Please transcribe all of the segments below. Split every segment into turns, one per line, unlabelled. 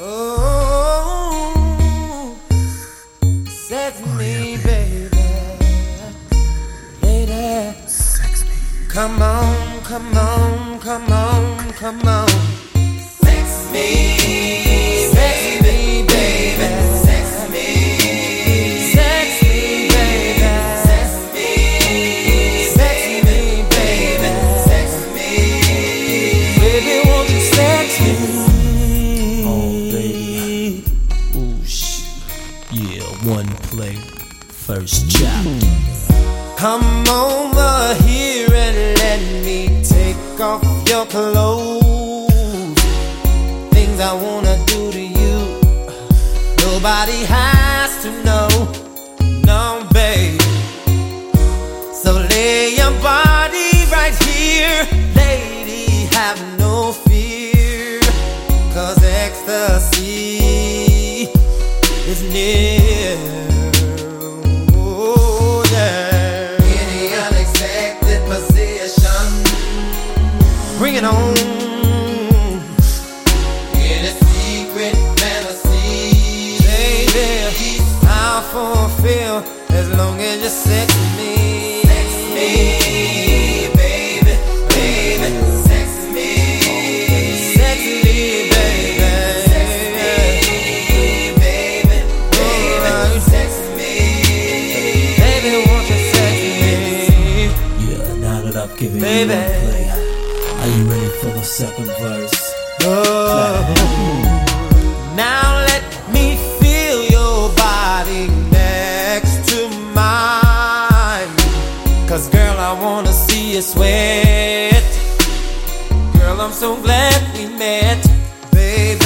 Oh, sex me, baby. Sex me. Come on, come on, come on, come on. Sex me.
Play, first chapter.
Come over here and let me take off your clothes. Things I wanna do to you. Nobody has to know. No, babe. So lay your body right here. Lady, have no fear. Cause ecstasy is near. Bring it on. in a secret
fantasy,
Baby, I'll fulfill as long as you sex me. Sex me, baby, baby, sex me, Sex me, baby. sex me, baby, baby, Alright. sex me. Baby, won't you sex me?
Yeah, now that I've given Baby. you one play, are you ready for the second verse?
Oh. Now let me feel your body next to mine. Cause girl, I wanna see you sweat. Girl, I'm so glad we met, baby.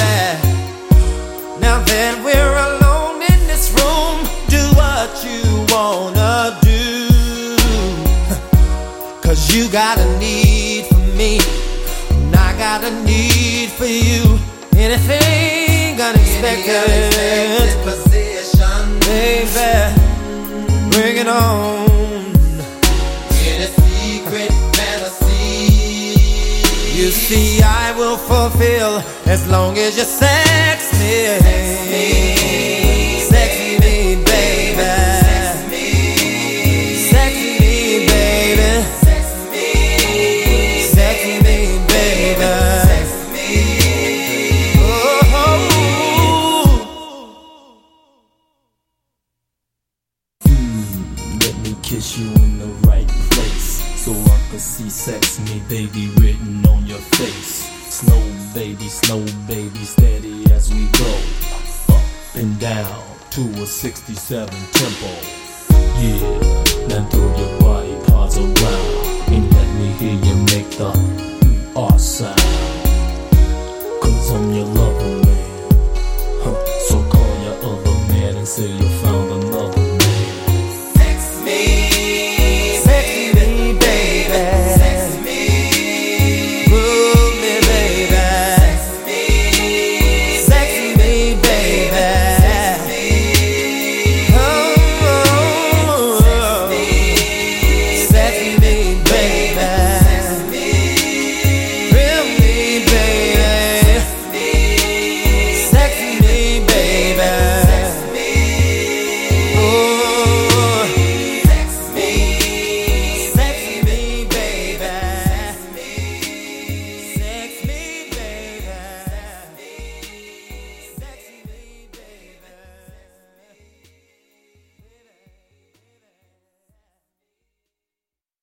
Now that we're alone in this room, do what you wanna do. Cause you got a need me, and I got a need for you. Anything Unexpected unexpected,
position,
baby, bring it on. in a secret fantasy. You see, I will fulfill as long as you sex me. Sex me,
kiss you in the right place. So I can see sex me, baby, written on your face. Slow baby, slow baby, steady as we go. Up and down to a 67 tempo. Yeah, now throw your body parts around and let me hear you make the R sound. Cause I'm your lover, man. Huh. So call your other man and say you're.